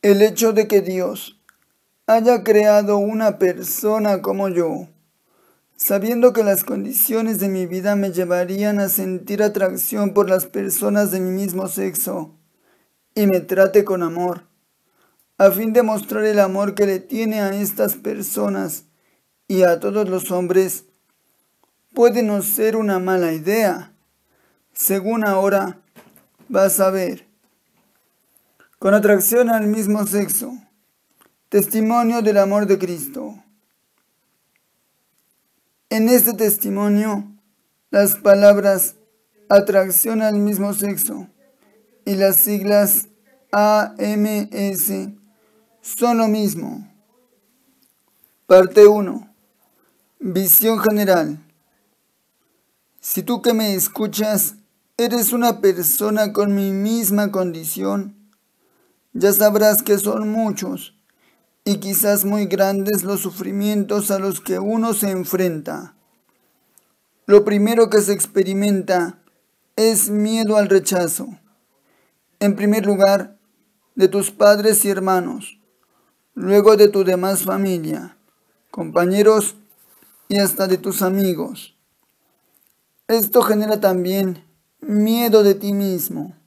El hecho de que Dios haya creado una persona como yo, sabiendo que las condiciones de mi vida me llevarían a sentir atracción por las personas de mi mismo sexo, y me trate con amor, a fin de mostrar el amor que le tiene a estas personas y a todos los hombres, puede no ser una mala idea. Según ahora, vas a ver. Con atracción al mismo sexo. Testimonio del amor de Cristo. En este testimonio, las palabras atracción al mismo sexo y las siglas AMS son lo mismo. Parte 1. Visión general. Si tú que me escuchas eres una persona con mi misma condición, ya sabrás que son muchos y quizás muy grandes los sufrimientos a los que uno se enfrenta. Lo primero que se experimenta es miedo al rechazo. En primer lugar, de tus padres y hermanos, luego de tu demás familia, compañeros y hasta de tus amigos. Esto genera también miedo de ti mismo.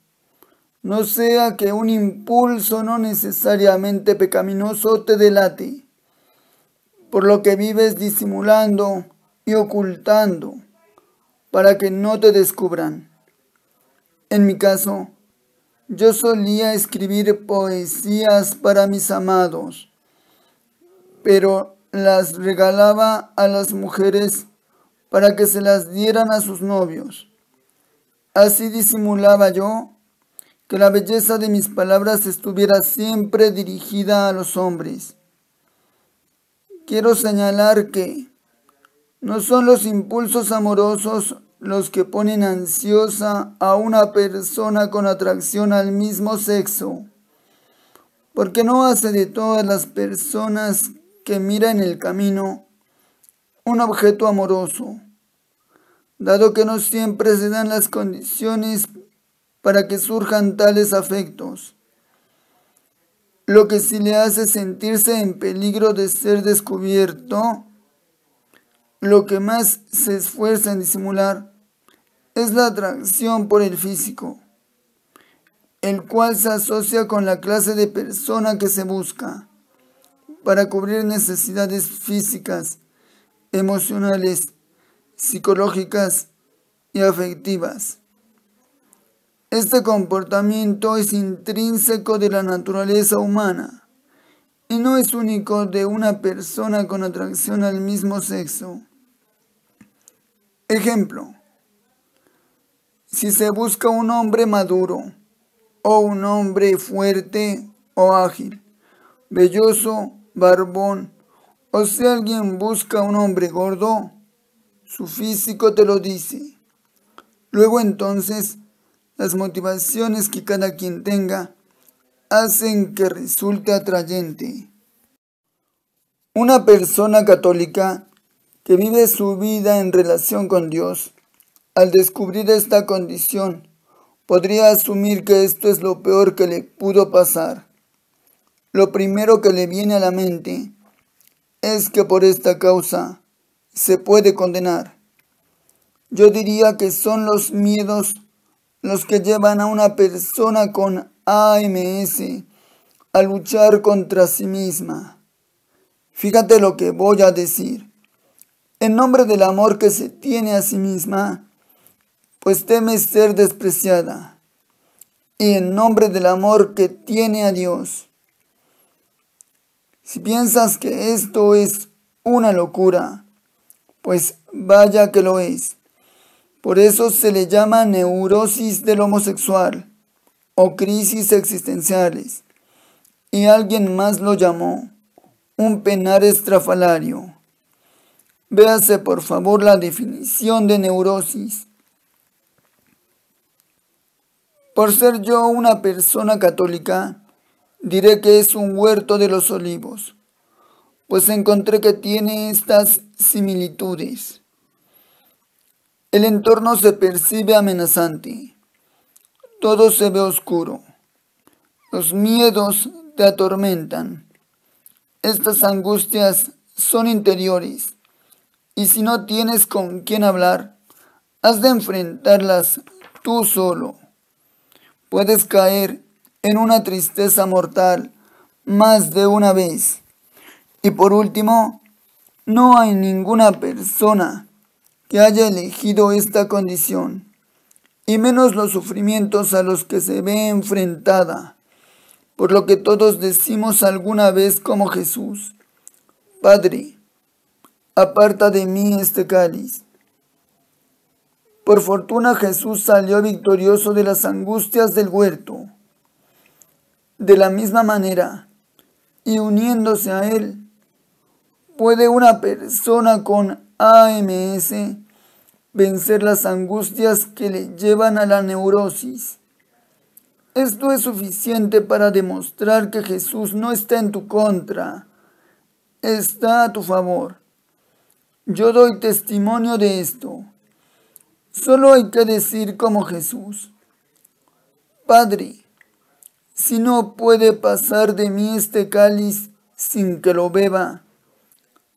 No sea que un impulso no necesariamente pecaminoso te delate, por lo que vives disimulando y ocultando para que no te descubran. En mi caso, yo solía escribir poesías para mis amados, pero las regalaba a las mujeres para que se las dieran a sus novios. Así disimulaba yo que la belleza de mis palabras estuviera siempre dirigida a los hombres. Quiero señalar que no son los impulsos amorosos los que ponen ansiosa a una persona con atracción al mismo sexo, porque no hace de todas las personas que mira en el camino un objeto amoroso, dado que no siempre se dan las condiciones para que surjan tales afectos, lo que sí le hace sentirse en peligro de ser descubierto, lo que más se esfuerza en disimular es la atracción por el físico, el cual se asocia con la clase de persona que se busca para cubrir necesidades físicas emocionales, psicológicas y afectivas. Este comportamiento es intrínseco de la naturaleza humana y no es único de una persona con atracción al mismo sexo. Ejemplo, si se busca un hombre maduro o un hombre fuerte o ágil, velloso, barbón, o si alguien busca un hombre gordo, su físico te lo dice. Luego entonces, las motivaciones que cada quien tenga hacen que resulte atrayente. Una persona católica que vive su vida en relación con Dios, al descubrir esta condición, podría asumir que esto es lo peor que le pudo pasar. Lo primero que le viene a la mente es que por esta causa se puede condenar. Yo diría que son los miedos los que llevan a una persona con AMS a luchar contra sí misma. Fíjate lo que voy a decir. En nombre del amor que se tiene a sí misma, pues teme ser despreciada. Y en nombre del amor que tiene a Dios, si piensas que esto es una locura, pues vaya que lo es. Por eso se le llama neurosis del homosexual o crisis existenciales. Y alguien más lo llamó un penar estrafalario. Véase por favor la definición de neurosis. Por ser yo una persona católica, diré que es un huerto de los olivos, pues encontré que tiene estas similitudes. El entorno se percibe amenazante, todo se ve oscuro. Los miedos te atormentan. Estas angustias son interiores y si no tienes con quién hablar, has de enfrentarlas tú solo. Puedes caer en una tristeza mortal más de una vez. Y por último, no hay ninguna persona que haya elegido esta condición, y menos los sufrimientos a los que se ve enfrentada, por lo que todos decimos alguna vez como Jesús, Padre, aparta de mí este cáliz. Por fortuna Jesús salió victorioso de las angustias del huerto. De la misma manera, y uniéndose a él, puede una persona con AMS vencer las angustias que le llevan a la neurosis. Esto es suficiente para demostrar que Jesús no está en tu contra, está a tu favor. Yo doy testimonio de esto. Solo hay que decir como Jesús, Padre, si no puede pasar de mí este cáliz sin que lo beba,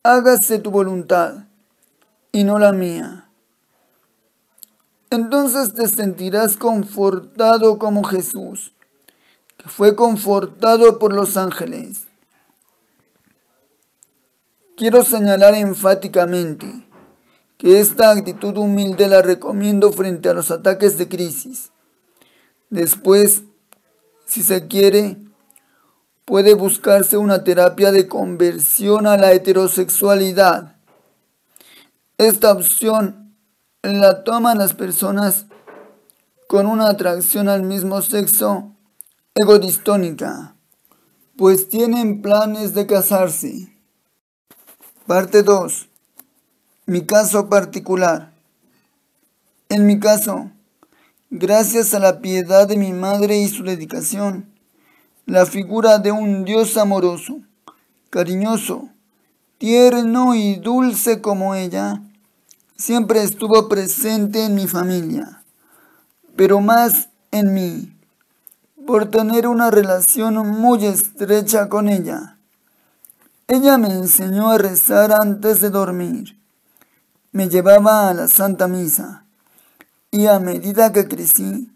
hágase tu voluntad y no la mía. Entonces te sentirás confortado como Jesús, que fue confortado por los ángeles. Quiero señalar enfáticamente que esta actitud humilde la recomiendo frente a los ataques de crisis. Después, si se quiere, puede buscarse una terapia de conversión a la heterosexualidad. Esta opción la toman las personas con una atracción al mismo sexo egodistónica, pues tienen planes de casarse. Parte 2. Mi caso particular. En mi caso, gracias a la piedad de mi madre y su dedicación, la figura de un Dios amoroso, cariñoso, tierno y dulce como ella, siempre estuvo presente en mi familia, pero más en mí, por tener una relación muy estrecha con ella. Ella me enseñó a rezar antes de dormir. Me llevaba a la Santa Misa. Y a medida que crecí,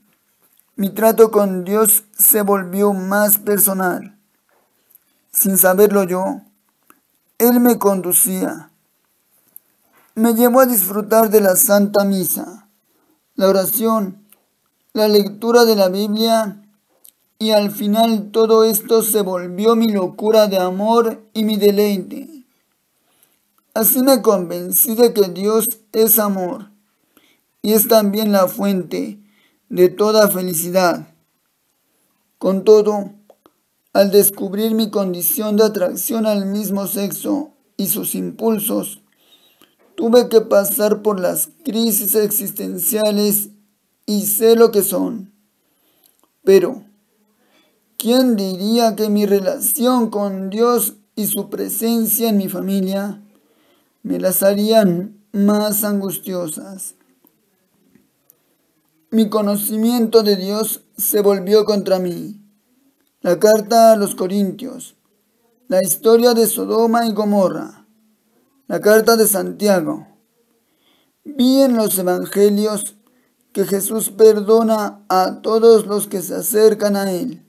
mi trato con Dios se volvió más personal. Sin saberlo yo, Él me conducía. Me llevó a disfrutar de la Santa Misa, la oración, la lectura de la Biblia y al final todo esto se volvió mi locura de amor y mi deleite. Así me convencí de que Dios es amor y es también la fuente de toda felicidad. Con todo, al descubrir mi condición de atracción al mismo sexo y sus impulsos, tuve que pasar por las crisis existenciales y sé lo que son. Pero, ¿Quién diría que mi relación con Dios y su presencia en mi familia me las harían más angustiosas? Mi conocimiento de Dios se volvió contra mí. La carta a los Corintios, la historia de Sodoma y Gomorra, la carta de Santiago. Vi en los evangelios que Jesús perdona a todos los que se acercan a Él.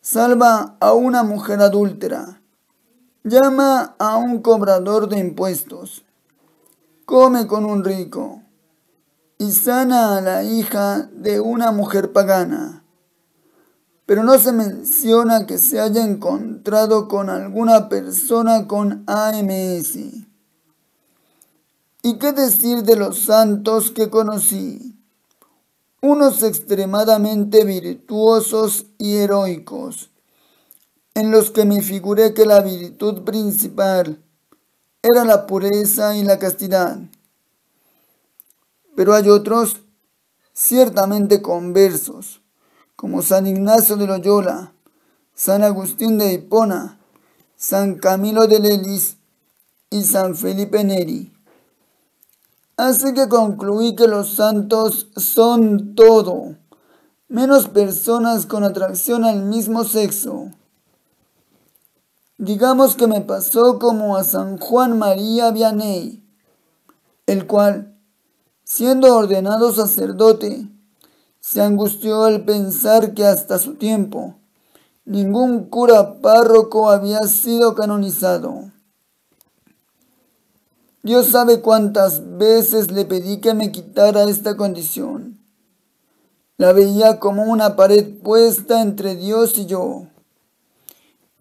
Salva a una mujer adúltera, llama a un cobrador de impuestos, come con un rico. Y sana a la hija de una mujer pagana. Pero no se menciona que se haya encontrado con alguna persona con AMS. ¿Y qué decir de los santos que conocí? unos extremadamente virtuosos y heroicos, en los que me figuré que la virtud principal era la pureza y la castidad. Pero hay otros ciertamente conversos, como San Ignacio de Loyola, San Agustín de Hipona, San Camilo de Lelis y San Felipe Neri Así que concluí que los santos son todo, menos personas con atracción al mismo sexo. Digamos que me pasó como a San Juan María Vianney, el cual, siendo ordenado sacerdote, se angustió al pensar que hasta su tiempo ningún cura párroco había sido canonizado. Dios sabe cuántas veces le pedí que me quitara esta condición. La veía como una pared puesta entre Dios y yo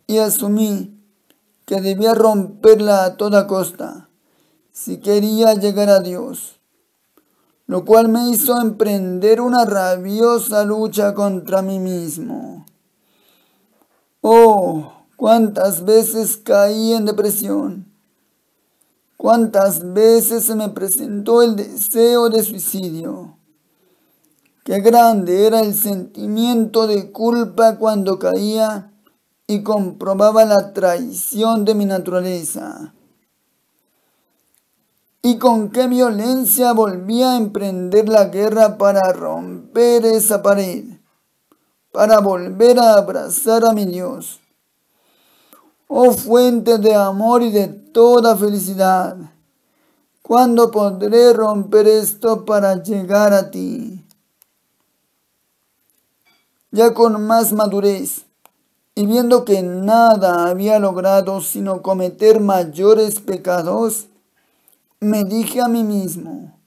y asumí que debía romperla a toda costa si quería llegar a Dios, lo cual me hizo emprender una rabiosa lucha contra mí mismo. Oh, cuántas veces caí en depresión, cuántas veces se me presentó el deseo de suicidio. Qué grande era el sentimiento de culpa cuando caía y comprobaba la traición de mi naturaleza. Y con qué violencia volvía a emprender la guerra para romper esa pared, para volver a abrazar a mi Dios. Oh fuente de amor y de toda felicidad, ¿cuándo podré romper esto para llegar a ti? Ya con más madurez y viendo que nada había logrado sino cometer mayores pecados, me dije a mí mismo,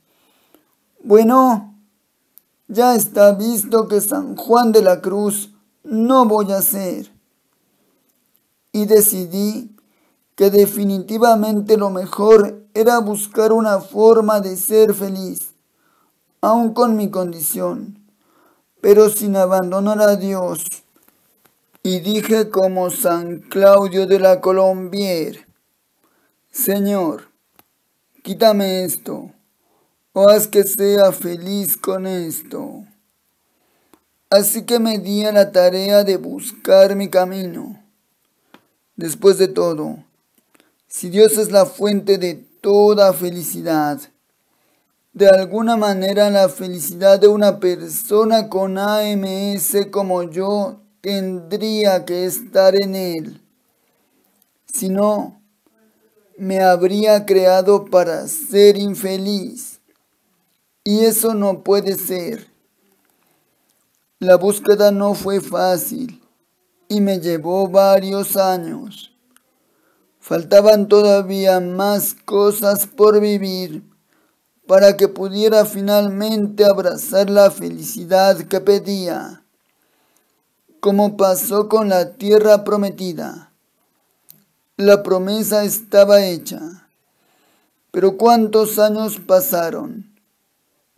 bueno, ya está visto que San Juan de la Cruz no voy a ser. Y decidí que definitivamente lo mejor era buscar una forma de ser feliz, aun con mi condición, pero sin abandonar a Dios y dije como San Claudio de la Colombier, Señor, quítame esto, o haz que sea feliz con esto. Así que me di a la tarea de buscar mi camino. Después de todo, si Dios es la fuente de toda felicidad, de alguna manera la felicidad de una persona con AMS como yo tendría que estar en él. Si no, me habría creado para ser infeliz. Y eso no puede ser. La búsqueda no fue fácil y me llevó varios años. Faltaban todavía más cosas por vivir para que pudiera finalmente abrazar la felicidad que pedía como pasó con la tierra prometida. La promesa estaba hecha. Pero cuántos años pasaron,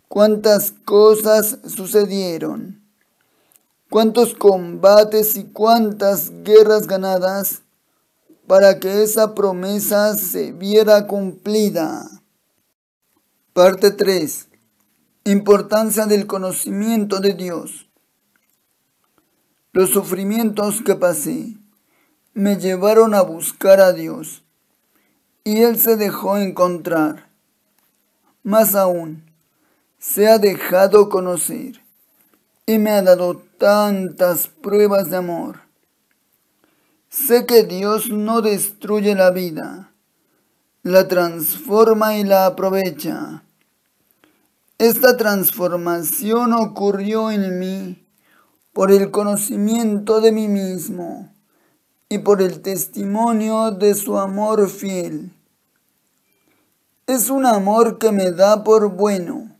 cuántas cosas sucedieron, cuántos combates y cuántas guerras ganadas para que esa promesa se viera cumplida. Parte 3. Importancia del conocimiento de Dios. Los sufrimientos que pasé me llevaron a buscar a Dios y Él se dejó encontrar. Más aún, se ha dejado conocer y me ha dado tantas pruebas de amor. Sé que Dios no destruye la vida, la transforma y la aprovecha. Esta transformación ocurrió en mí por el conocimiento de mí mismo y por el testimonio de su amor fiel. Es un amor que me da por bueno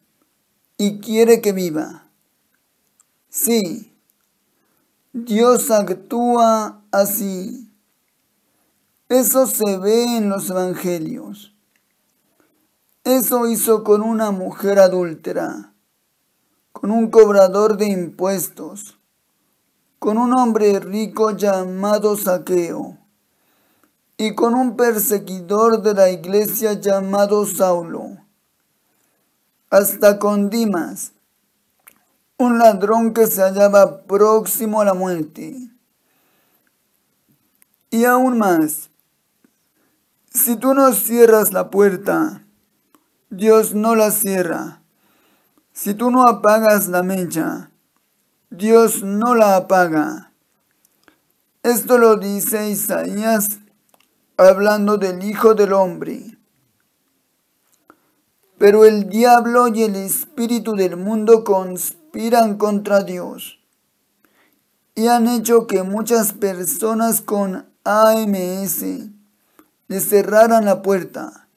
y quiere que viva. Sí, Dios actúa así. Eso se ve en los evangelios. Eso hizo con una mujer adúltera, con un cobrador de impuestos, con un hombre rico llamado Saqueo y con un perseguidor de la iglesia llamado Saulo, hasta con Dimas, un ladrón que se hallaba próximo a la muerte. Y aún más, si tú no cierras la puerta, Dios no la cierra. Si tú no apagas la mecha, Dios no la apaga. Esto lo dice Isaías hablando del Hijo del Hombre. Pero el diablo y el espíritu del mundo conspiran contra Dios y han hecho que muchas personas con AMS le cerraran la puerta,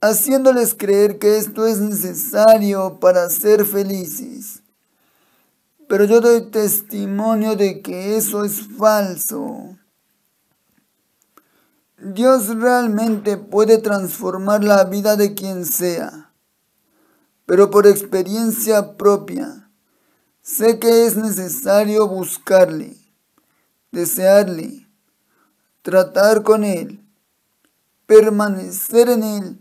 haciéndoles creer que esto es necesario para ser felices. Pero yo doy testimonio de que eso es falso. Dios realmente puede transformar la vida de quien sea, pero por experiencia propia, sé que es necesario buscarle, desearle, tratar con Él, permanecer en Él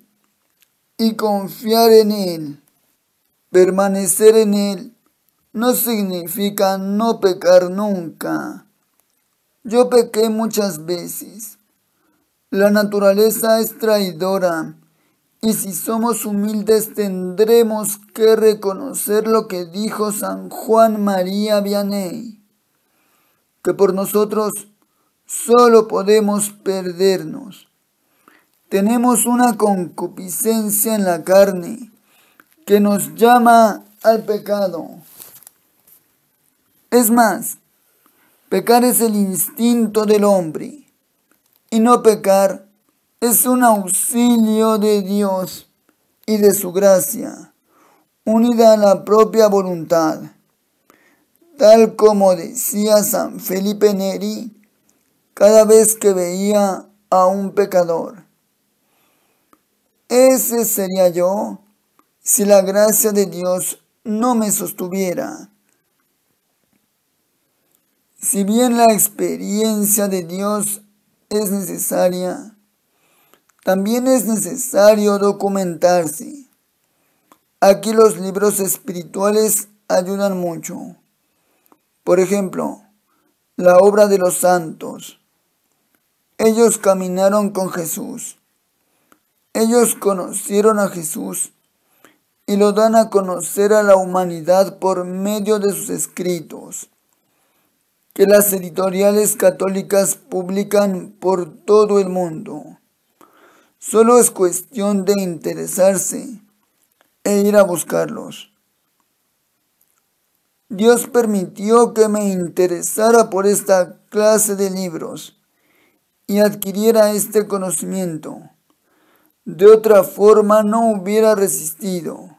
y confiar en Él. Permanecer en Él no significa no pecar nunca. Yo pequé muchas veces la naturaleza es traidora y si somos humildes tendremos que reconocer lo que dijo San Juan María Vianney, que por nosotros solo podemos perdernos. Tenemos una concupiscencia en la carne que nos llama al pecado. Es más, pecar es el instinto del hombre y no pecar es un auxilio de Dios y de su gracia, unida a la propia voluntad. Tal como decía San Felipe Neri cada vez que veía a un pecador. Ese sería yo si la gracia de Dios no me sostuviera. Si bien la experiencia de Dios es necesaria, también es necesario documentarse. Aquí los libros espirituales ayudan mucho. Por ejemplo, la obra de los santos. Ellos caminaron con Jesús. Ellos conocieron a Jesús y lo dan a conocer a la humanidad por medio de sus escritos que las editoriales católicas publican por todo el mundo. Solo es cuestión de interesarse e ir a buscarlos. Dios permitió que me interesara por esta clase de libros y adquiriera este conocimiento. De otra forma no hubiera resistido,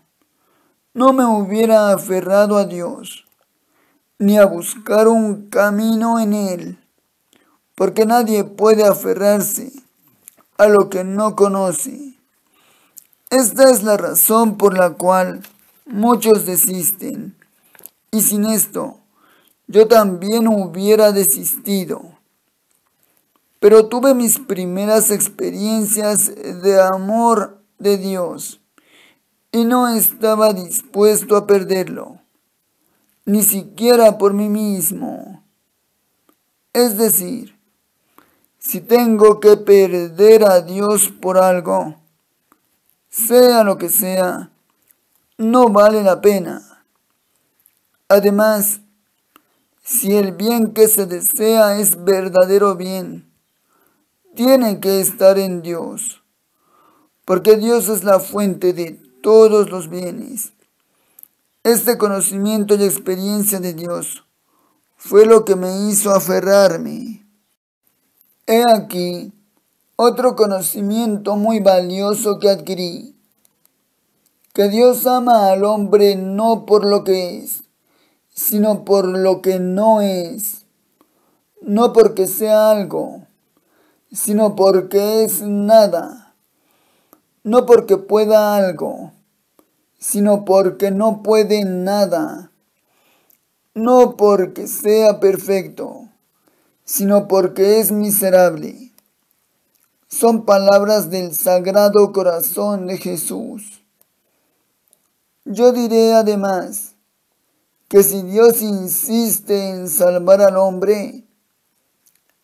no me hubiera aferrado a Dios ni a buscar un camino en él, porque nadie puede aferrarse a lo que no conoce. Esta es la razón por la cual muchos desisten, y sin esto yo también hubiera desistido. Pero tuve mis primeras experiencias de amor de Dios y no estaba dispuesto a perderlo ni siquiera por mí mismo. Es decir, si tengo que perder a Dios por algo, sea lo que sea, no vale la pena. Además, si el bien que se desea es verdadero bien, tiene que estar en Dios, porque Dios es la fuente de todos los bienes. Este conocimiento y experiencia de Dios fue lo que me hizo aferrarme. He aquí otro conocimiento muy valioso que adquirí, que Dios ama al hombre no por lo que es, sino por lo que no es, no porque sea algo, sino porque es nada, no porque pueda algo sino porque no puede nada, no porque sea perfecto, sino porque es miserable. Son palabras del Sagrado Corazón de Jesús. Yo diré además que si Dios insiste en salvar al hombre,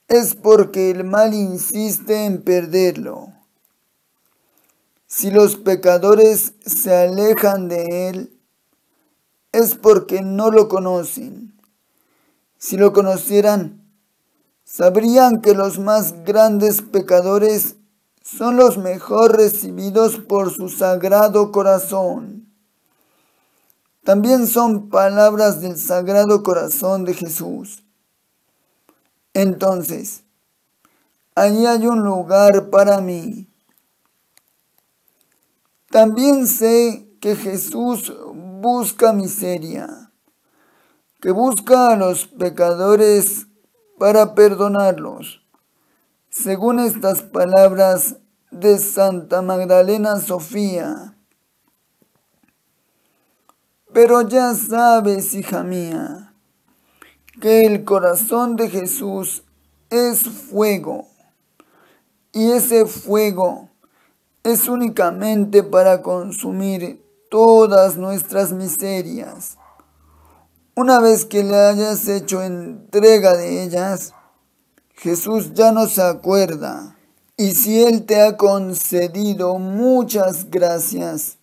es porque el mal insiste en perderlo. Si los pecadores se alejan de Él, es porque no lo conocen. Si lo conocieran, sabrían que los más grandes pecadores son los mejor recibidos por su sagrado corazón. También son palabras del sagrado corazón de Jesús. Entonces, allí hay un lugar para mí. También sé que Jesús busca miseria, que busca a los pecadores para perdonarlos según estas palabras de Santa Magdalena Sofía. Pero ya sabes, hija mía, que el corazón de Jesús es fuego, y ese fuego es únicamente para consumir todas nuestras miserias. Una vez que le hayas hecho entrega de ellas, Jesús ya no se acuerda. Y si Él te ha concedido muchas gracias,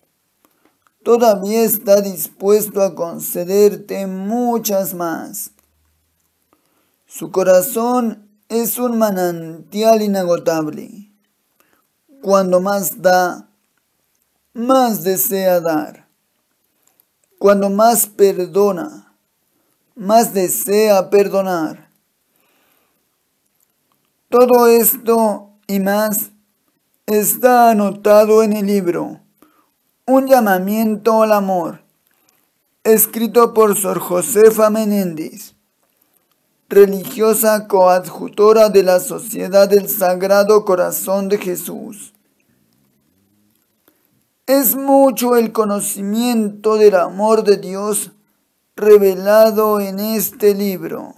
todavía está dispuesto a concederte muchas más. Su corazón es un manantial inagotable. Cuando más da, más desea dar. Cuando más perdona, más desea perdonar. Todo esto y más está anotado en el libro Un llamamiento al amor, escrito por Sor Josefa Menéndez, religiosa coadjutora de la Sociedad del Sagrado Corazón de Jesús. Es mucho el conocimiento del amor de Dios revelado en este libro.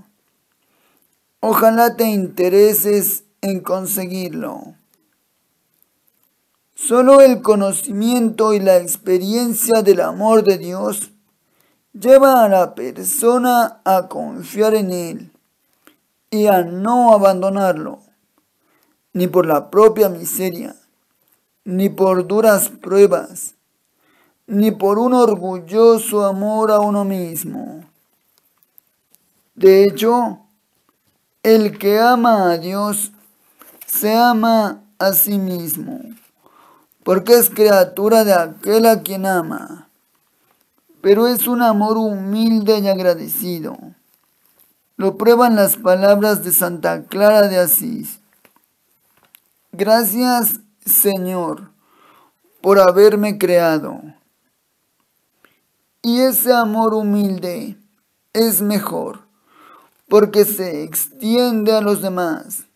Ojalá te intereses en conseguirlo. Solo el conocimiento y la experiencia del amor de Dios lleva a la persona a confiar en Él y a no abandonarlo, ni por la propia miseria, ni por duras pruebas, ni por un orgulloso amor a uno mismo. De hecho, el que ama a Dios se ama a sí mismo, porque es criatura de aquel a quien ama, pero es un amor humilde y agradecido. Lo prueban las palabras de Santa Clara de Asís. Gracias, Señor, por haberme creado. Y ese amor humilde es mejor porque se extiende a los demás,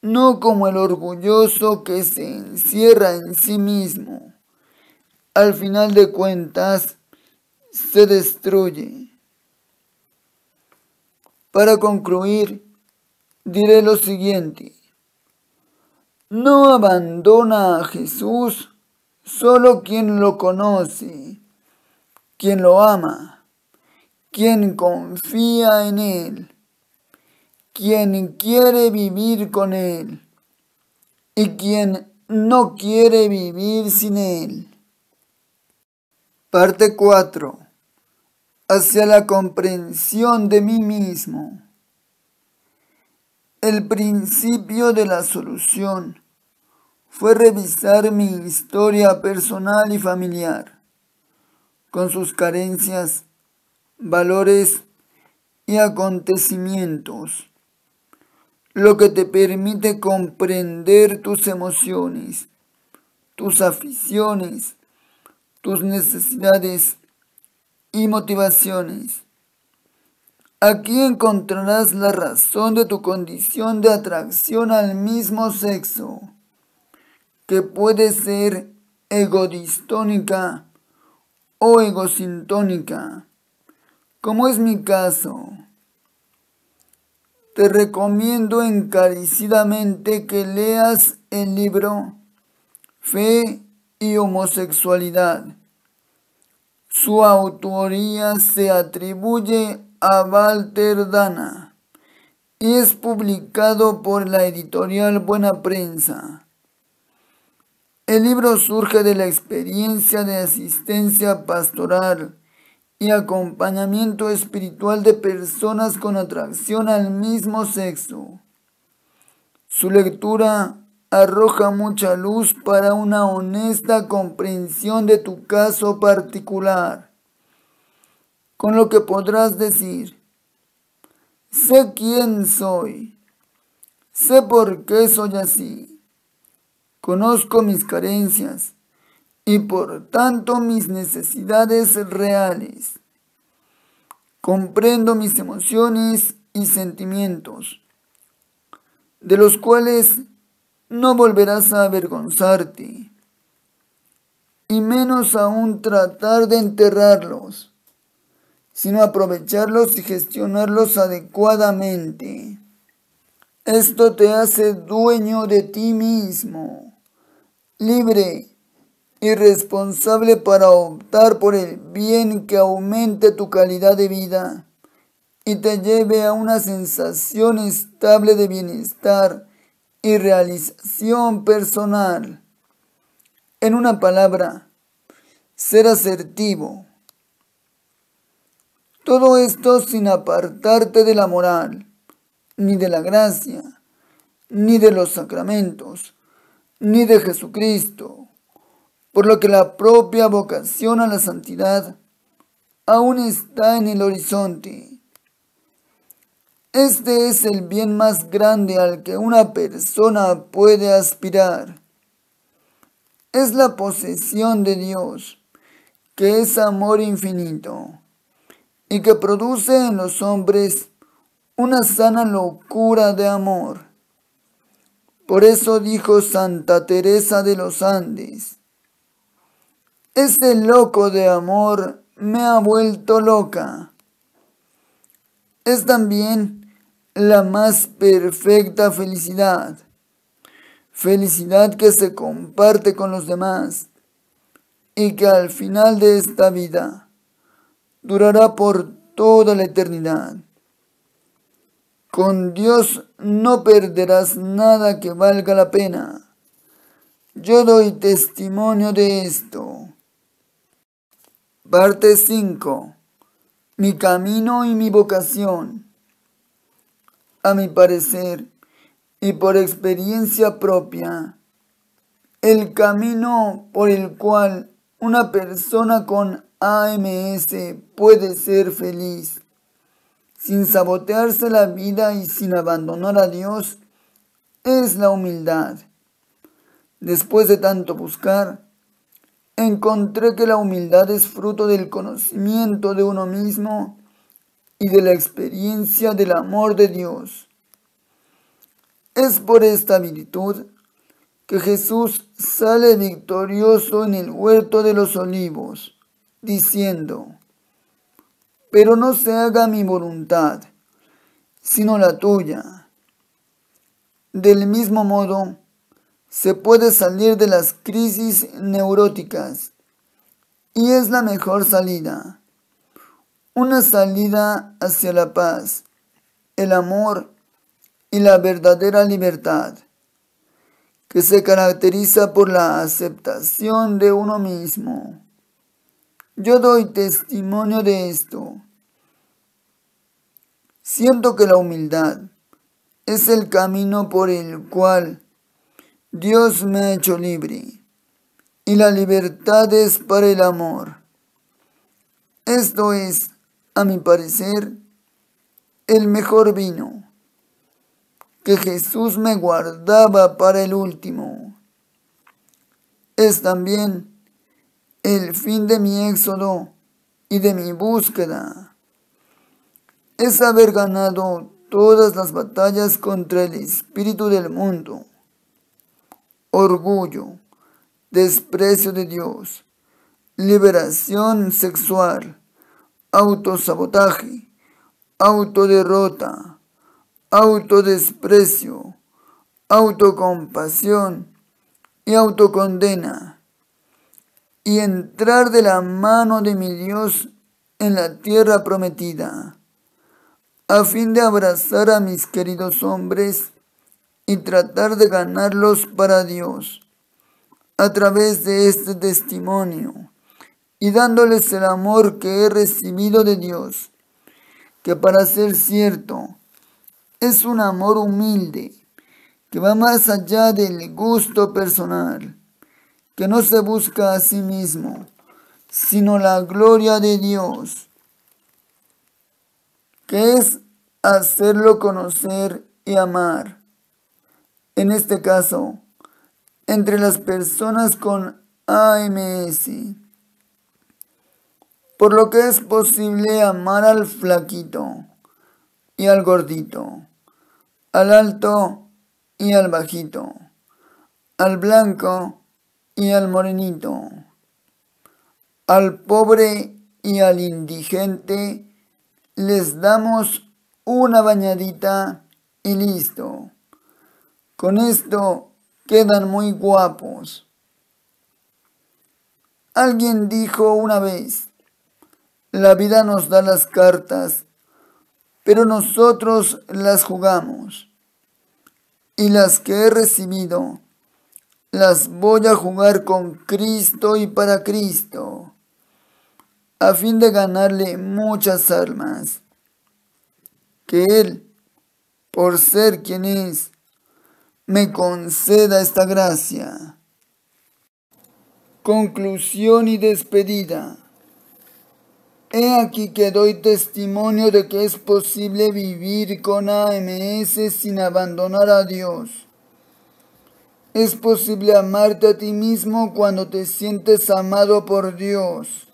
no como el orgulloso que se encierra en sí mismo. Al final de cuentas, se destruye. Para concluir, diré lo siguiente. No abandona a Jesús solo quien lo conoce, quien lo ama quien confía en Él, quien quiere vivir con Él y quien no quiere vivir sin Él. Parte 4. Hacia la comprensión de mí mismo. El principio de la solución fue revisar mi historia personal y familiar, con sus carencias valores y acontecimientos, lo que te permite comprender tus emociones, tus aficiones, tus necesidades y motivaciones. Aquí encontrarás la razón de tu condición de atracción al mismo sexo, que puede ser egodistónica o egosintónica como es mi caso, te recomiendo encarecidamente que leas el libro Fe y Homosexualidad. Su autoría se atribuye a Walter Dana y es publicado por la editorial Buena Prensa. El libro surge de la experiencia de asistencia pastoral y acompañamiento espiritual de personas con atracción al mismo sexo. Su lectura arroja mucha luz para una honesta comprensión de tu caso particular, con lo que podrás decir, sé quién soy, sé por qué soy así, conozco mis carencias, y por tanto mis necesidades reales. Comprendo mis emociones y sentimientos, de los cuales no volverás a avergonzarte, y menos aún tratar de enterrarlos, sino aprovecharlos y gestionarlos adecuadamente. Esto te hace dueño de ti mismo, libre y responsable para optar por el bien que aumente tu calidad de vida y te lleve a una sensación estable de bienestar y realización personal. En una palabra, ser asertivo. Todo esto sin apartarte de la moral, ni de la gracia, ni de los sacramentos, ni de Jesucristo por lo que la propia vocación a la santidad aún está en el horizonte. Este es el bien más grande al que una persona puede aspirar. Es la posesión de Dios, que es amor infinito, y que produce en los hombres una sana locura de amor. Por eso dijo Santa Teresa de los Andes, ese loco de amor me ha vuelto loca. Es también la más perfecta felicidad. Felicidad que se comparte con los demás y que al final de esta vida durará por toda la eternidad. Con Dios no perderás nada que valga la pena. Yo doy testimonio de esto. Parte 5. Mi camino y mi vocación. A mi parecer y por experiencia propia, el camino por el cual una persona con AMS puede ser feliz, sin sabotearse la vida y sin abandonar a Dios, es la humildad. Después de tanto buscar, encontré que la humildad es fruto del conocimiento de uno mismo y de la experiencia del amor de Dios. Es por esta virtud que Jesús sale victorioso en el huerto de los olivos, diciendo, pero no se haga mi voluntad, sino la tuya. Del mismo modo, se puede salir de las crisis neuróticas y es la mejor salida. Una salida hacia la paz, el amor y la verdadera libertad, que se caracteriza por la aceptación de uno mismo. Yo doy testimonio de esto. Siento que la humildad es el camino por el cual Dios me ha hecho libre y la libertad es para el amor. Esto es, a mi parecer, el mejor vino que Jesús me guardaba para el último. Es también el fin de mi éxodo y de mi búsqueda. Es haber ganado todas las batallas contra el espíritu del mundo orgullo, desprecio de Dios, liberación sexual, autosabotaje, autoderrota, autodesprecio, autocompasión y autocondena, y entrar de la mano de mi Dios en la tierra prometida, a fin de abrazar a mis queridos hombres y tratar de ganarlos para Dios a través de este testimonio y dándoles el amor que he recibido de Dios, que para ser cierto es un amor humilde, que va más allá del gusto personal, que no se busca a sí mismo, sino la gloria de Dios, que es hacerlo conocer y amar. En este caso, entre las personas con AMS. Por lo que es posible amar al flaquito y al gordito, al alto y al bajito, al blanco y al morenito, al pobre y al indigente, les damos una bañadita y listo. Con esto quedan muy guapos. Alguien dijo una vez, la vida nos da las cartas, pero nosotros las jugamos. Y las que he recibido, las voy a jugar con Cristo y para Cristo, a fin de ganarle muchas almas. Que Él, por ser quien es, me conceda esta gracia. Conclusión y despedida. He aquí que doy testimonio de que es posible vivir con AMS sin abandonar a Dios. Es posible amarte a ti mismo cuando te sientes amado por Dios.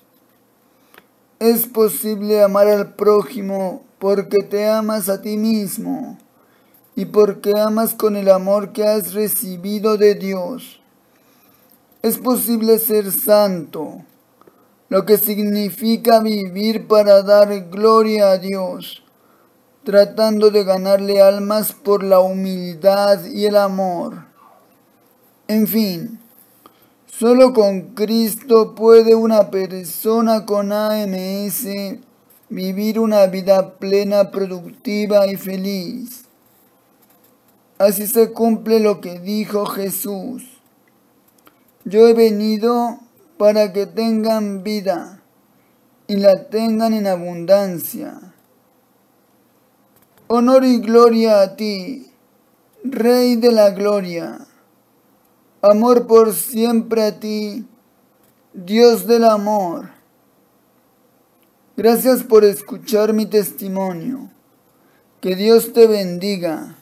Es posible amar al prójimo porque te amas a ti mismo y porque amas con el amor que has recibido de Dios. Es posible ser santo lo que significa vivir para dar gloria a Dios, tratando de ganarle almas por la humildad y el amor. En fin, solo con Cristo puede una persona con AMS vivir una vida plena, productiva y feliz. Así se cumple lo que dijo Jesús. Yo he venido para que tengan vida y la tengan en abundancia. Honor y gloria a ti, Rey de la gloria. Amor por siempre a ti, Dios del amor. Gracias por escuchar mi testimonio. Que Dios te bendiga.